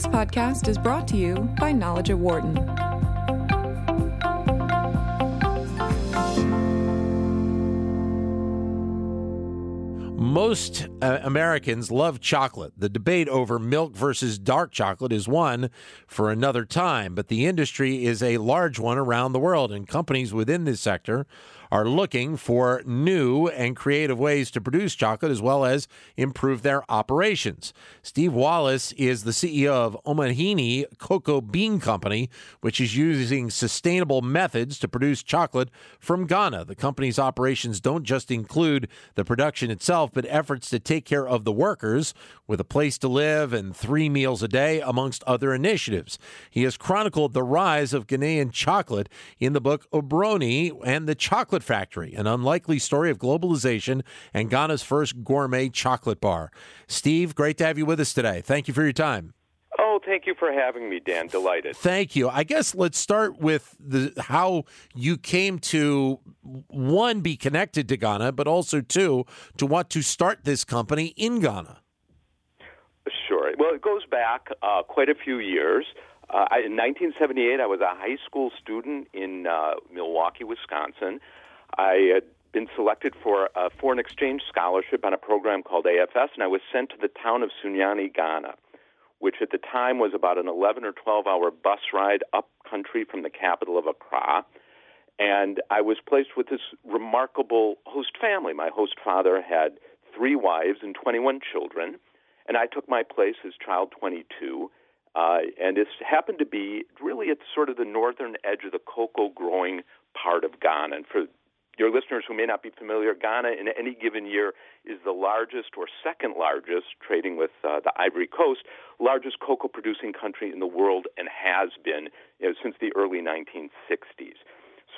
This podcast is brought to you by Knowledge at Wharton. Most uh, Americans love chocolate. The debate over milk versus dark chocolate is one for another time, but the industry is a large one around the world, and companies within this sector are looking for new and creative ways to produce chocolate as well as improve their operations. Steve Wallace is the CEO of Omanhene Cocoa Bean Company, which is using sustainable methods to produce chocolate from Ghana. The company's operations don't just include the production itself, but efforts to take care of the workers with a place to live and three meals a day, amongst other initiatives. He has chronicled the rise of Ghanaian chocolate in the book Obroni and the Chocolate Chocolate Factory, an unlikely story of globalization and Ghana's first gourmet chocolate bar. Steve, great to have you with us today. Thank you for your time. Oh, thank you for having me, Dan. Delighted. Thank you. I guess let's start with the how you came to one be connected to Ghana, but also two to want to start this company in Ghana. Sure. Well, it goes back uh, quite a few years. Uh, I, in 1978, I was a high school student in uh, Milwaukee, Wisconsin. I had been selected for a foreign exchange scholarship on a program called AFS, and I was sent to the town of Sunyani, Ghana, which at the time was about an 11 or 12 hour bus ride up country from the capital of Accra. And I was placed with this remarkable host family. My host father had three wives and 21 children, and I took my place as child 22. Uh, and it happened to be really at sort of the northern edge of the cocoa growing part of Ghana. And for your listeners who may not be familiar, Ghana in any given year is the largest or second largest, trading with uh, the Ivory Coast, largest cocoa producing country in the world and has been you know, since the early 1960s.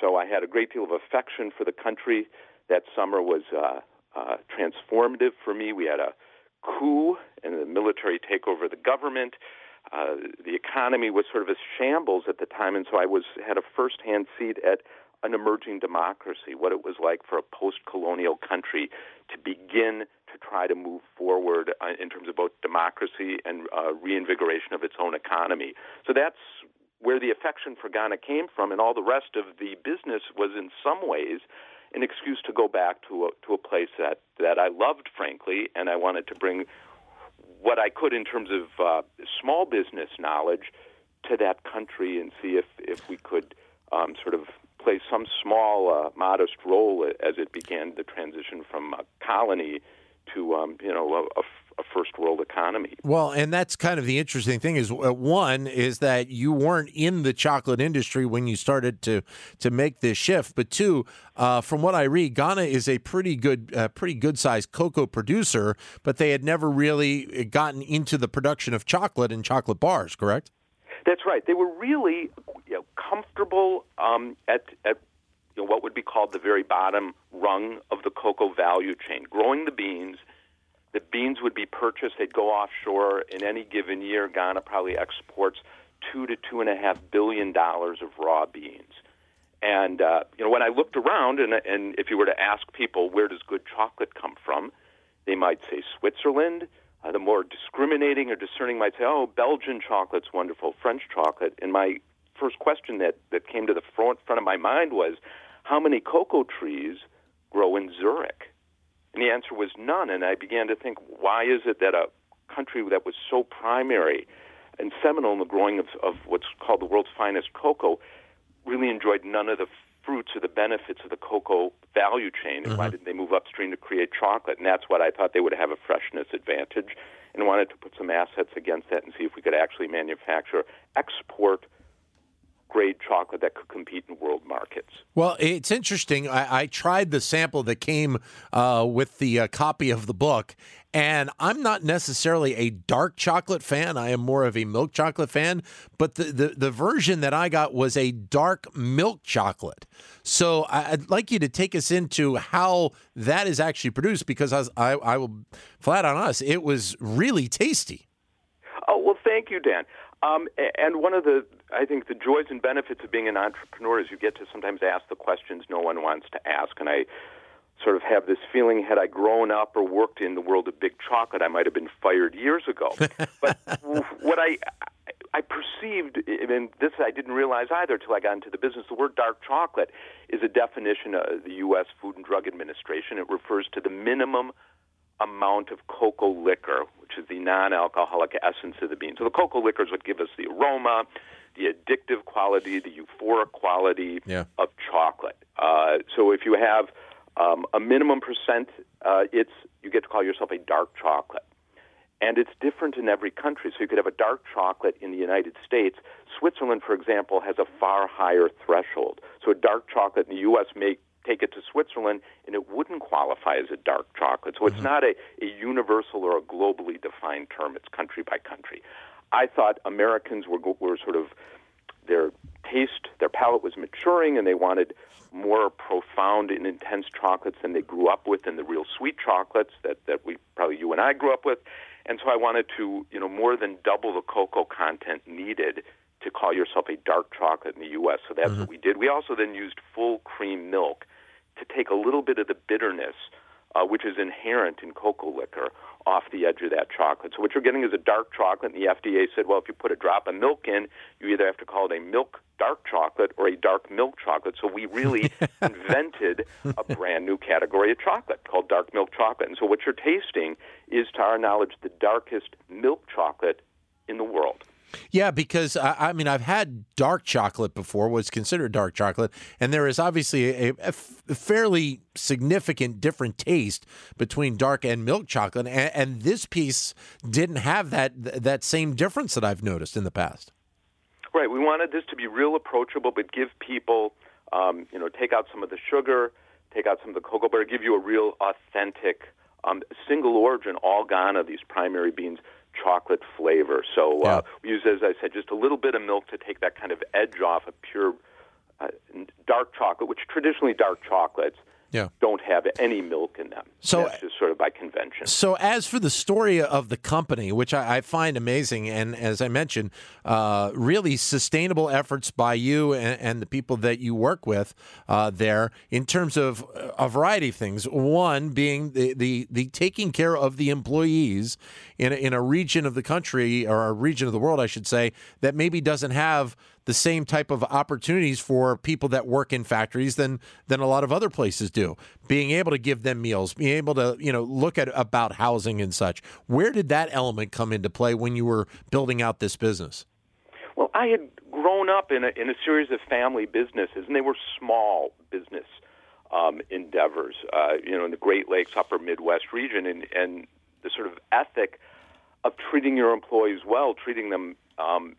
So I had a great deal of affection for the country. That summer was uh, uh, transformative for me. We had a coup and a military takeover of the government. Uh, the economy was sort of a shambles at the time, and so I was had a firsthand seat at an emerging democracy, what it was like for a post-colonial country to begin to try to move forward uh, in terms of both democracy and uh, reinvigoration of its own economy. So that's where the affection for Ghana came from, and all the rest of the business was in some ways an excuse to go back to a, to a place that that I loved, frankly, and I wanted to bring what I could in terms of uh, small business knowledge to that country and see if, if we could um, sort of play some small, uh, modest role as it began the transition from a colony to um, you know a, a first world economy. Well, and that's kind of the interesting thing is uh, one is that you weren't in the chocolate industry when you started to to make this shift, but two, uh, from what I read, Ghana is a pretty good uh, pretty good sized cocoa producer, but they had never really uh, gotten into the production of chocolate and chocolate bars, correct? That's right. They were really you know, comfortable um, at at you know, what would be called the very bottom rung of the cocoa value chain, growing the beans the beans would be purchased. They'd go offshore. In any given year, Ghana probably exports two to two and a half billion dollars of raw beans. And uh, you know, when I looked around, and, and if you were to ask people where does good chocolate come from, they might say Switzerland. Uh, the more discriminating or discerning might say, "Oh, Belgian chocolate's wonderful, French chocolate." And my first question that that came to the front front of my mind was, how many cocoa trees grow in Zurich? And the answer was none. And I began to think, why is it that a country that was so primary and seminal in the growing of, of what's called the world's finest cocoa really enjoyed none of the fruits or the benefits of the cocoa value chain? And mm-hmm. why did they move upstream to create chocolate? And that's what I thought they would have a freshness advantage and wanted to put some assets against that and see if we could actually manufacture, export grade chocolate that could compete in world markets. Well, it's interesting. I, I tried the sample that came uh, with the uh, copy of the book, and I'm not necessarily a dark chocolate fan. I am more of a milk chocolate fan. But the, the, the version that I got was a dark milk chocolate. So I'd like you to take us into how that is actually produced because I, I, I will flat on us, it was really tasty. Oh, well, thank you, Dan. Um, and one of the, I think, the joys and benefits of being an entrepreneur is you get to sometimes ask the questions no one wants to ask. And I sort of have this feeling had I grown up or worked in the world of big chocolate, I might have been fired years ago. but what I I perceived, and this I didn't realize either until I got into the business. The word dark chocolate is a definition of the U.S. Food and Drug Administration. It refers to the minimum amount of cocoa liquor, which is the non-alcoholic essence of the bean. So the cocoa liquors would give us the aroma, the addictive quality, the euphoric quality yeah. of chocolate. Uh, so if you have um, a minimum percent, uh, it's you get to call yourself a dark chocolate. And it's different in every country. So you could have a dark chocolate in the United States. Switzerland, for example, has a far higher threshold. So a dark chocolate in the U.S. may take it to Switzerland, and it wouldn't qualify as a dark chocolate. So it's mm-hmm. not a, a universal or a globally defined term. It's country by country. I thought Americans were were sort of their taste, their palate was maturing, and they wanted more profound and intense chocolates than they grew up with, and the real sweet chocolates that that we probably you and I grew up with. And so I wanted to, you know, more than double the cocoa content needed to call yourself a dark chocolate in the U.S. So that's mm-hmm. what we did. We also then used full cream milk to take a little bit of the bitterness, uh, which is inherent in cocoa liquor, off the edge of that chocolate. So what you're getting is a dark chocolate, and the FDA said, well, if you put a drop of milk in, you either have to call it a milk dark chocolate or a dark milk chocolate. So we really invented a brand new category of chocolate called dark milk chocolate. And so what you're tasting is, to our knowledge, the darkest milk chocolate in the world. Yeah, because I, I, mean, I've had dark chocolate before, was considered dark chocolate, and there is obviously a, fairly significant different taste between dark and milk chocolate, and, and, this piece didn't have that that same difference that I've noticed in the past. Right. We wanted this to be real approachable, but give people, um, you know, take out some of the sugar, take out some of the cocoa butter, give you a real authentic, um, single origin, all Ghana, these primary beans chocolate flavor. So uh, we use, as I said, just a little bit of milk to take that kind of edge off of pure uh, dark chocolate, which traditionally dark chocolates yeah. don't have any milk in them. So That's just sort of by convention. So as for the story of the company, which I, I find amazing, and as I mentioned, uh, really sustainable efforts by you and, and, the people that you work with uh, there in terms of a variety of things. One being the, the, the taking care of the employees in a, in a region of the country or a region of the world, I should say, that maybe doesn't have – the same type of opportunities for people that work in factories than than a lot of other places do. Being able to give them meals, being able to you know look at about housing and such. Where did that element come into play when you were building out this business? Well, I had grown up in a in a series of family businesses, and they were small business um, endeavors. Uh, you know, in the Great Lakes, Upper Midwest region, and and the sort of ethic of treating your employees well, treating them um,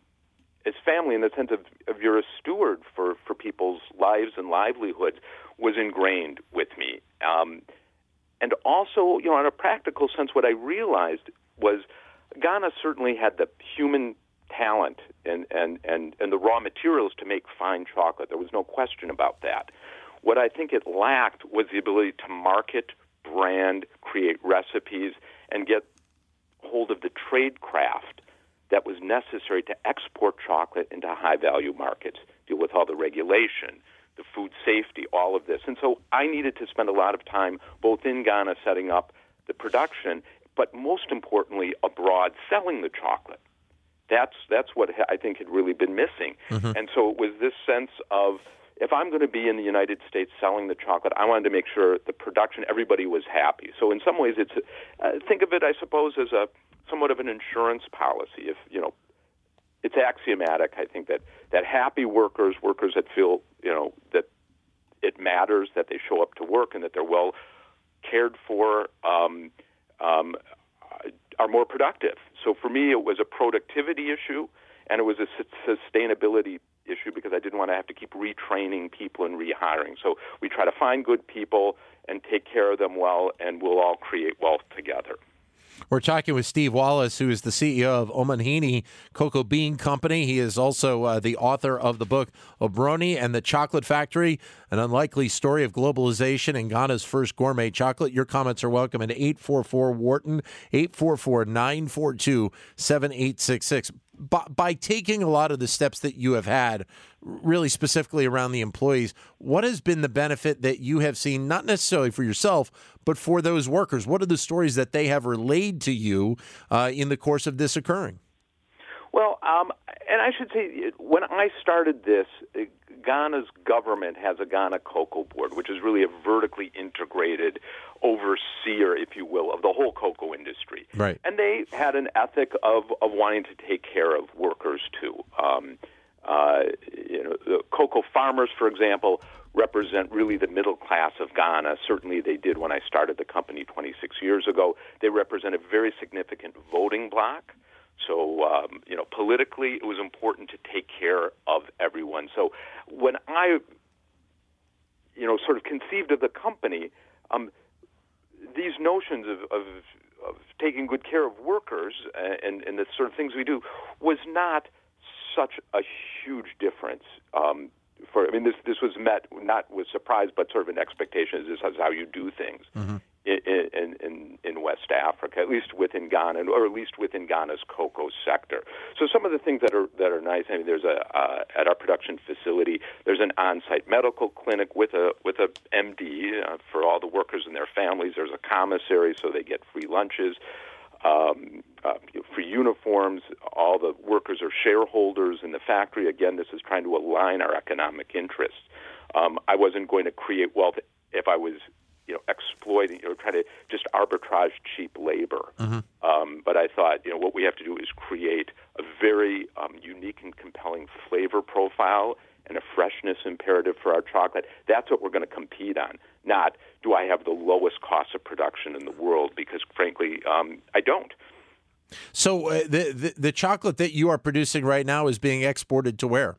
as family in the sense of, of you're a steward for, for people's lives and livelihoods was ingrained with me. Um, and also, you know, in a practical sense, what I realized was Ghana certainly had the human talent and, and, and, and the raw materials to make fine chocolate. There was no question about that. What I think it lacked was the ability to market, brand, create recipes, and get hold of the trade craft that was necessary to export chocolate into high value markets, deal with all the regulation, the food safety, all of this. And so I needed to spend a lot of time both in Ghana setting up the production, but most importantly, abroad selling the chocolate. That's that's what I think had really been missing. Mm-hmm. And so it was this sense of if I'm going to be in the United States selling the chocolate, I wanted to make sure the production, everybody was happy. So in some ways, it's uh, think of it, I suppose, as a somewhat of an insurance policy. If you know, it's axiomatic. I think that that happy workers, workers that feel you know that it matters that they show up to work and that they're well cared for, um, um, are more productive. So for me, it was a productivity issue and it was a sustainability issue because I didn't want to have to keep retraining people and rehiring. So we try to find good people and take care of them well, and we'll all create wealth together. We're talking with Steve Wallace, who is the CEO of Omanhene Cocoa Bean Company. He is also uh, the author of the book Obroni and the Chocolate Factory, an unlikely story of globalization and Ghana's first gourmet chocolate. Your comments are welcome at 844 Wharton, 844 942 7866 by, by taking a lot of the steps that you have had, really specifically around the employees, what has been the benefit that you have seen, not necessarily for yourself, but for those workers? What are the stories that they have relayed to you uh, in the course of this occurring? Well, um, and I should say, when I started this, Ghana's government has a Ghana Cocoa Board, which is really a vertically integrated overseer, if you will, of the whole cocoa industry. Right. And they had an ethic of, of wanting to take care of workers too. Um, uh, you know, the cocoa farmers, for example, represent really the middle class of Ghana. Certainly, they did when I started the company 26 years ago. They represent a very significant voting bloc. So, um, you know, politically, it was important to take care of everyone. So, when I, you know, sort of conceived of the company, um, these notions of, of, of taking good care of workers and, and the sort of things we do was not such a huge difference. Um, for I mean, this this was met not with surprise, but sort of an expectation. This is how you do things. Mm-hmm in, in, in West Africa, at least within Ghana, or at least within Ghana's cocoa sector. So some of the things that are that are nice. I mean, there's a uh, at our production facility, there's an on-site medical clinic with a with a MD uh, for all the workers and their families. There's a commissary, so they get free lunches. Um, uh, for uniforms, all the workers are shareholders in the factory. Again, this is trying to align our economic interests. Um, I wasn't going to create wealth if I was you know, exploiting or trying to just arbitrage cheap labor. Mm-hmm. Um, but I thought, you know, what we have to do is create a very um, unique and compelling flavor profile and a freshness imperative for our chocolate. That's what we're going to compete on. Not do I have the lowest cost of production in the world? Because frankly, um, I don't. So uh, the, the, the chocolate that you are producing right now is being exported to where?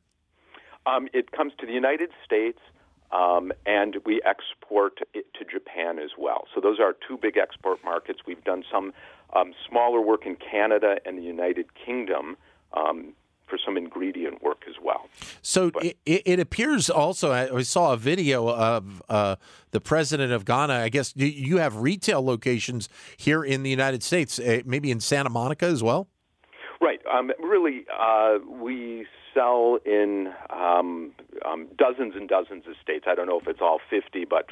Um, it comes to the United States um, and we export it to Japan as well. So those are two big export markets. We've done some um, smaller work in Canada and the United Kingdom. Um, for some ingredient work as well. So it, it, appears also, I saw a video of uh, the president of Ghana. I guess you have retail locations here in the United States, eh, maybe in Santa Monica as well? Right. Um, really, uh, we sell in um, um, dozens and dozens of states. I don't know if it's all 50, but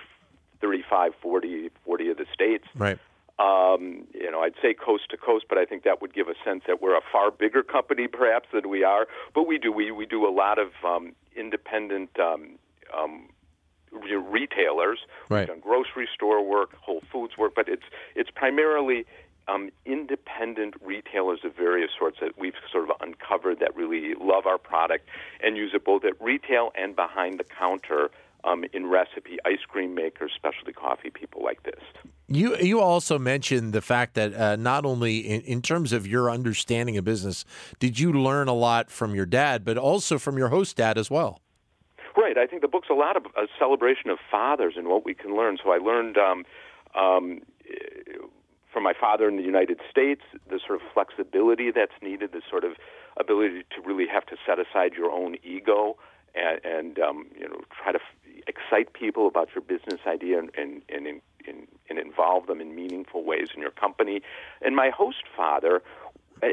35, 40, 40 of the states. Right. Um, you know, I'd say coast to coast, but I think that would give a sense that we're a far bigger company, perhaps, than we are. But we do we we do a lot of um, independent um, um, retailers. Right. We've done grocery store work, Whole Foods work, but it's it's primarily um, independent retailers of various sorts that we've sort of uncovered that really love our product and use it both at retail and behind the counter um, in recipe, ice cream makers, specialty coffee people like this. You you also mentioned the fact that uh, not only in, in, terms of your understanding of business, did you learn a lot from your dad, but also from your host dad as well. Right. I think the book's a lot of a celebration of fathers and what we can learn. So I learned um, um, from my father in the United States, the sort of flexibility that's needed, the sort of ability to really have to set aside your own ego and, and um, you know try to f- excite people about your business idea and, and, and, and, and involve them in meaningful ways in your company. And my host father uh,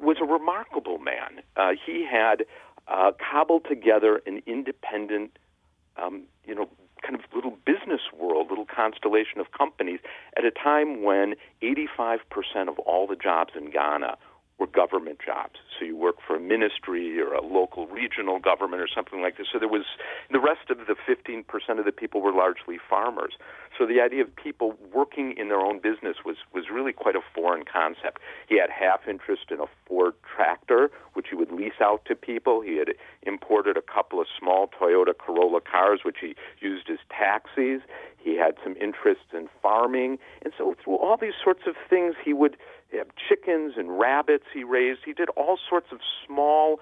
was a remarkable man. Uh, he had uh, cobbled together an independent, um, you know, kind of little business world, little constellation of companies at a time when 85% of all the jobs in Ghana were government jobs. So you work for a ministry or a local regional government or something like this. So there was the rest of the 15% of the people were largely farmers. So the idea of people working in their own business was was really quite a foreign concept. He had half interest in a Ford tractor, which he would lease out to people. He had imported a couple of small Toyota Corolla cars, which he used as taxis. He had some interest in farming, and so through all these sorts of things, he would chickens and rabbits he raised. He did all sorts of small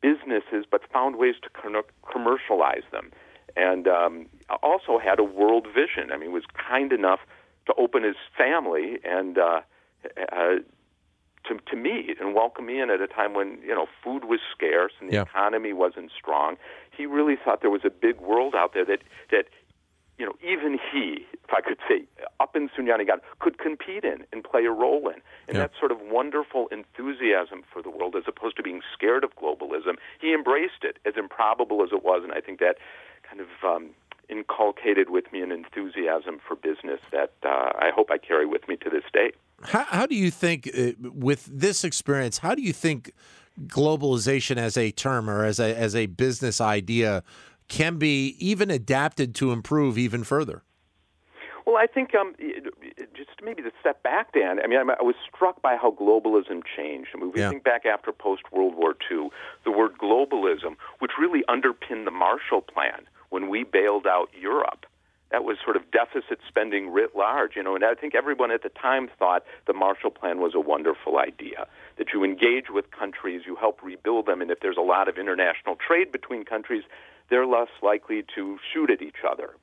businesses, but found ways to commercialize them and um, also had a world vision. I mean, was kind enough to open his family and uh, uh, to to me and welcome me in at a time when you know food was scarce and the yeah. economy wasn't strong. He really thought there was a big world out there that that you know, even he, if I could say, up in Sunyani could compete in and play a role in. And yeah. that sort of wonderful enthusiasm for the world, as opposed to being scared of globalism, he embraced it, as improbable as it was. And I think that kind of um, inculcated with me an enthusiasm for business that uh, I hope I carry with me to this day. How, how do you think, uh, with this experience, how do you think globalization as a term or as a as a business idea can be even adapted to improve even further? Well, I think um, just maybe to step back, Dan. I mean, I was struck by how globalism changed. I mean, we yeah. think back after post World War II, the word globalism, which really underpinned the Marshall Plan when we bailed out Europe. That was sort of deficit spending writ large, you know, and I think everyone at the time thought the Marshall Plan was a wonderful idea. That you engage with countries, you help rebuild them, and if there's a lot of international trade between countries, they're less likely to shoot at each other.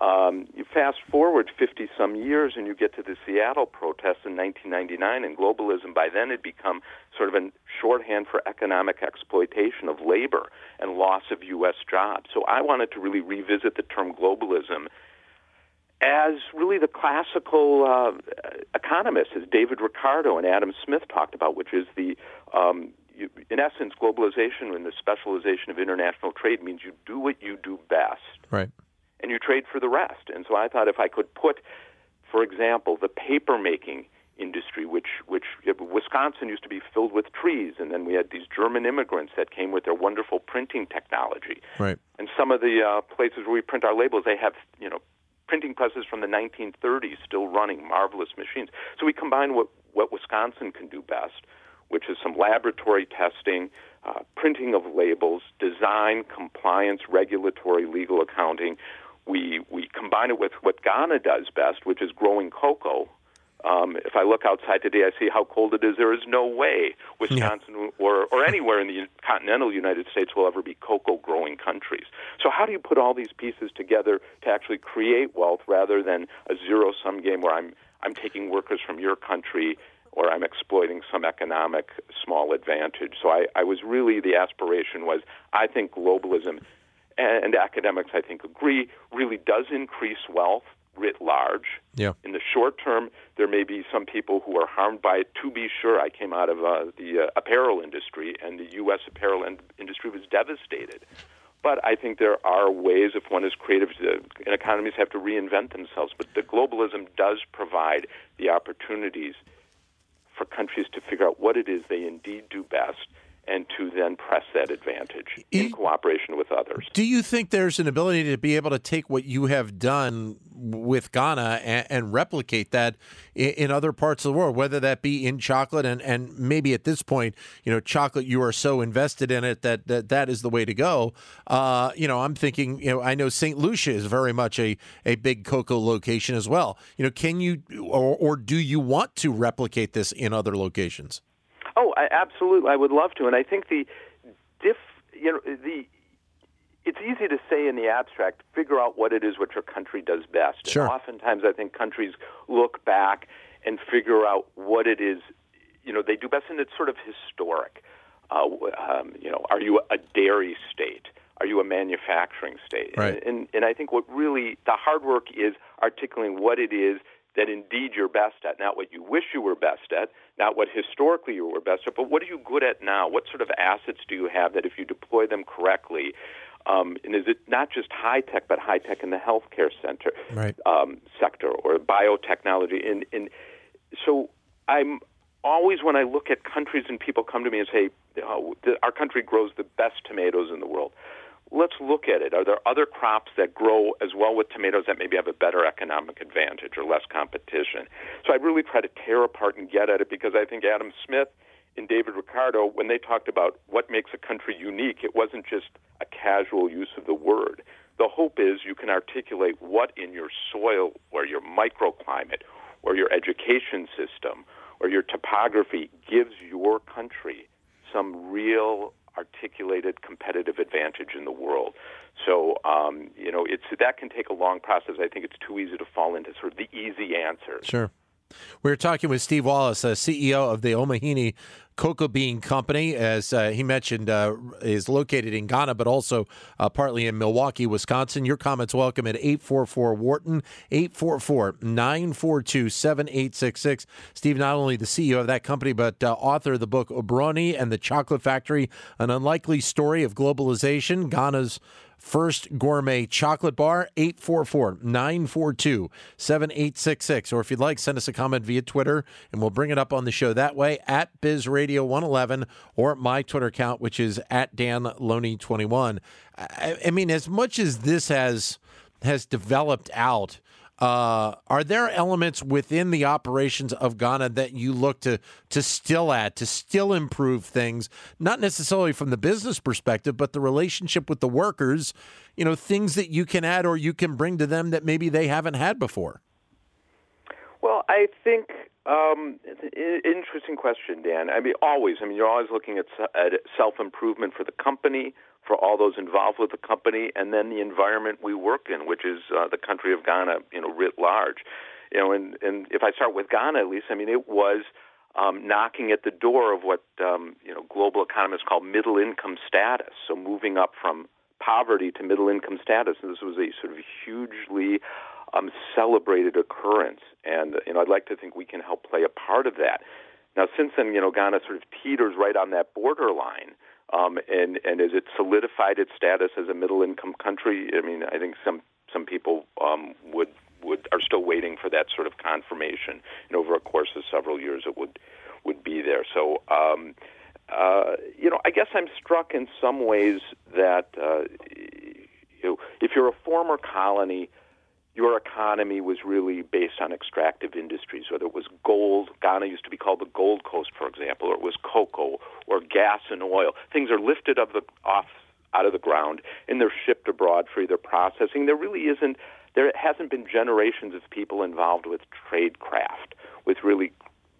Um, you fast forward 50 some years and you get to the Seattle protests in 1999, and globalism by then had become sort of a shorthand for economic exploitation of labor and loss of U.S. jobs. So I wanted to really revisit the term globalism as really the classical uh, economists, as David Ricardo and Adam Smith talked about, which is the um, you, in essence, globalization and the specialization of international trade means you do what you do best. Right and you trade for the rest. And so I thought if I could put, for example, the paper making industry, which which Wisconsin used to be filled with trees, and then we had these German immigrants that came with their wonderful printing technology. Right. And some of the uh, places where we print our labels, they have you know printing presses from the 1930s still running, marvelous machines. So we combine what what Wisconsin can do best, which is some laboratory testing, uh, printing of labels, design, compliance, regulatory, legal accounting, we we combine it with what Ghana does best, which is growing cocoa. Um, if I look outside today, I see how cold it is. There is no way Wisconsin yeah. or, or anywhere in the continental United States will ever be cocoa growing countries. So, how do you put all these pieces together to actually create wealth rather than a zero sum game where I'm, I'm taking workers from your country or I'm exploiting some economic small advantage? So, I, I was really, the aspiration was I think globalism and academics, I think, agree, really does increase wealth writ large. Yeah. In the short term, there may be some people who are harmed by it. To be sure, I came out of uh, the uh, apparel industry, and the U.S. apparel in- industry was devastated. But I think there are ways, if one is creative, to, and economies have to reinvent themselves. But the globalism does provide the opportunities countries to figure out what it is they indeed do best and to then press that advantage in cooperation with others. Do you think there's an ability to be able to take what you have done with Ghana and, and replicate that in, in, other parts of the world, whether that be in chocolate and, and maybe at this point, you know, chocolate, you are so invested in it that that, that is the way to go. Uh, you know, I'm thinking, you know, I know St. Lucia is very much a, a big cocoa location as well. You know, can you or, or do you want to replicate this in other locations? Oh, I, absolutely. I would love to, and I think the diff, you know, the it's easy to say in the abstract, figure out what it is what your country does best. Sure. And oftentimes, I think countries look back and figure out what it is, you know, they do best, and it's sort of historic. Uh, um, you know, are you a dairy state? Are you a manufacturing state? Right. And, and, and I think what really the hard work is articulating what it is that indeed you're best at, not what you wish you were best at, not what historically you were best at, but what are you good at now? What sort of assets do you have that if you deploy them correctly, um, and is it not just high tech, but high tech in the healthcare center right. um, sector or biotechnology? And, and so I'm always when I look at countries and people come to me and say, oh, our country grows the best tomatoes in the world let's look at it. Are there other crops that grow as well with tomatoes that maybe have a better economic advantage or less competition? So I really try to tear apart and get at it because I think Adam Smith and David Ricardo, when they talked about what makes a country unique, it wasn't just a casual use of the word. The hope is you can articulate what in your soil or your microclimate or your education system or your topography gives your country some real articulated competitive advantage in the world. So, um, you know, it's that can take a long process. I think it's too easy to fall into sort of the easy answers. Sure. We are talking with Steve Wallace, uh, CEO of the Omanhene Cocoa Bean Company, as uh, he mentioned, uh, is located in Ghana, but also uh, partly in Milwaukee, Wisconsin. Your comments welcome at 844 Wharton, 844 942 7866. Steve, not only the CEO of that company, but uh, author of the book Obroni and the Chocolate Factory An Unlikely Story of Globalization, Ghana's First Gourmet Chocolate Bar, 844 942 7866. Or if you'd like, send us a comment via Twitter and we'll bring it up on the show that way at BizRadio111 or my Twitter account, which is at Dan Loney21. I, I mean, as much as this has has developed out, uh, are there elements within the operations of Ghana that you look to to still add, to still improve things, not necessarily from the business perspective, but the relationship with the workers? You know, things that you can add or you can bring to them that maybe they haven't had before. Well, I think um, interesting question, Dan. I mean, always. I mean, you're always looking at, at self improvement for the company, for all those involved with the company, and then the environment we work in, which is uh, the country of Ghana, you know, writ large. You know, and and if I start with Ghana, at least, I mean, it was um, knocking at the door of what um, you know global economists call middle income status. So moving up from poverty to middle income status, and this was a sort of hugely um, celebrated occurrence. And you know, I'd like to think we can help play a part of that. Now, since then, you know, Ghana sort of teeters right on that borderline. Um, and and as it solidified its status as a middle income country, I mean, I think some some people um, would would are still waiting for that sort of confirmation. And over a course of several years, it would would be there. So, um, uh, you know, I guess I'm struck in some ways that uh, you know, if you're a former colony your economy was really based on extractive industries, whether it was gold. Ghana used to be called the Gold Coast, for example, or it was cocoa or gas and oil. Things are lifted of the, off out of the ground and they're shipped abroad for either processing. There really isn't. There hasn't been generations of people involved with trade craft, with really,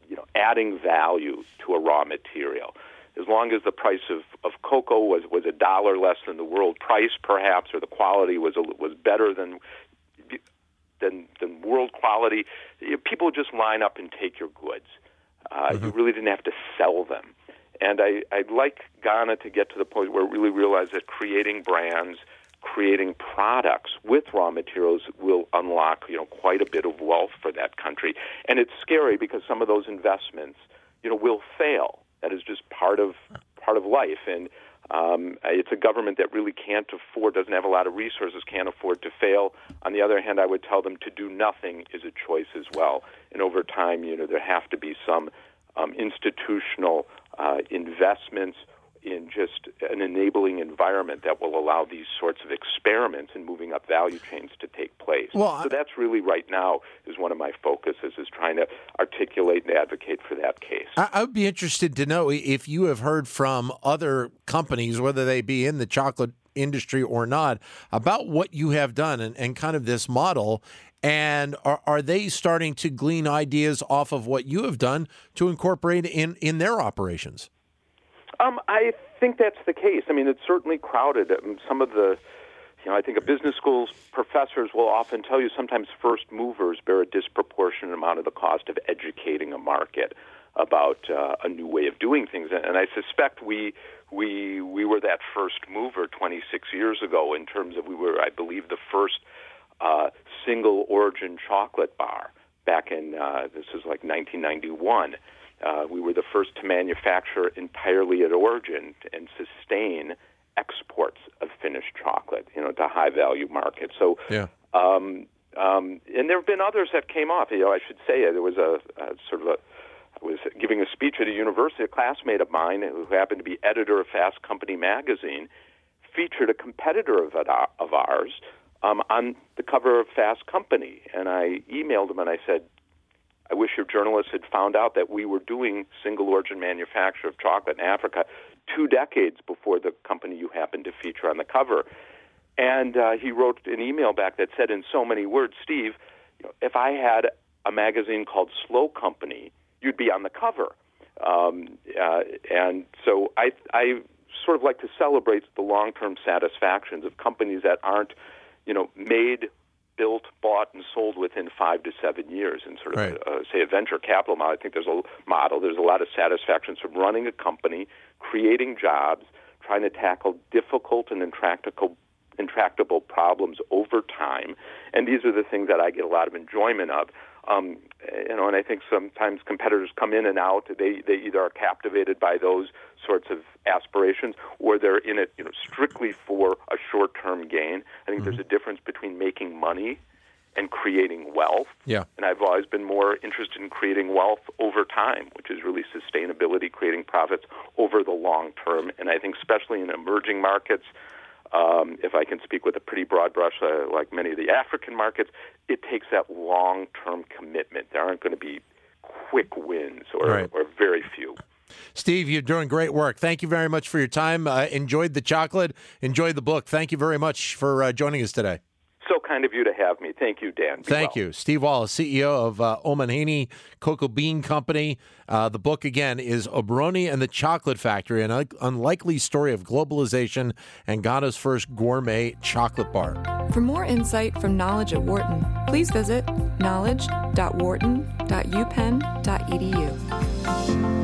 you know, adding value to a raw material as long as the price of, of cocoa was, was a dollar less than the world price, perhaps, or the quality was a, was better than than than world quality. People just line up and take your goods. Uh, mm-hmm. You really didn't have to sell them. And I, I'd like Ghana to get to the point where it really realize that creating brands, creating products with raw materials will unlock, you know, quite a bit of wealth for that country. And it's scary because some of those investments, you know, will fail. That is just part of part of life. And um, it's a government that really can't afford, doesn't have a lot of resources, can't afford to fail. On the other hand, I would tell them to do nothing is a choice as well. And over time, you know, there have to be some um, institutional uh, investments in just an enabling environment that will allow these sorts of experiments and moving up value chains to take place. Well, so that's really right now one of my focuses is trying to articulate and advocate for that case. I would be interested to know if you have heard from other companies, whether they be in the chocolate industry or not, about what you have done and, and kind of this model. And are, are they starting to glean ideas off of what you have done to incorporate in, in their operations? Um, I think that's the case. I mean, it's certainly crowded. Um, some of the, you know, I think a business school's professors will often tell you sometimes first movers bear a disproportionate amount of the cost of educating a market about uh, a new way of doing things. And I suspect we we we were that first mover 26 years ago in terms of we were, I believe, the first uh, single origin chocolate bar back in uh, this is like 1991. Uh, we were the first to manufacture entirely at origin and sustain exports of finished chocolate, you know, to high value markets. So, yeah. Um, um, and there have been others that came off. You know, I should say there was a, a sort of a I was giving a speech at a university. A classmate of mine, who happened to be editor of Fast Company magazine, featured a competitor of, of ours um, on the cover of Fast Company, and I emailed him and I said, I wish your journalists had found out that we were doing single origin manufacture of chocolate in Africa two decades before the company you happened to feature on the cover. And uh, he wrote an email back that said, in so many words, Steve, you know, if I had a magazine called Slow Company, you'd be on the cover. Um, uh, and so I, I sort of like to celebrate the long-term satisfactions of companies that aren't, you know, made built, bought, and sold within five to seven years. And sort of, right. uh, say, a venture capital model, I think there's a model. There's a lot of satisfactions from running a company, creating jobs, trying to tackle difficult and intractable intractable problems over time. And these are the things that I get a lot of enjoyment of. Um, you know, and I think sometimes competitors come in and out. They they either are captivated by those sorts of aspirations, or they're in it, you know, strictly for a short-term gain. I think mm-hmm. there's a difference between making money and creating wealth. Yeah. And I've always been more interested in creating wealth over time, which is really sustainability, creating profits over the long term. And I think, especially in emerging markets, um, if I can speak with a pretty broad brush, uh, like many of the African markets, it takes that long term commitment. There aren't going to be quick wins or, right. or very few. Steve, you're doing great work. Thank you very much for your time. Uh, enjoyed the chocolate, enjoyed the book. Thank you very much for uh, joining us today so kind of you to have me. Thank you, Dan. Be Thank well. you. Steve Wallace, CEO of uh, Haney Cocoa Bean Company. Uh, the book, again, is Obroni and the Chocolate Factory, an un- unlikely story of globalization and Ghana's first gourmet chocolate bar. For more insight from Knowledge at Wharton, please visit knowledge.wharton.upenn.edu.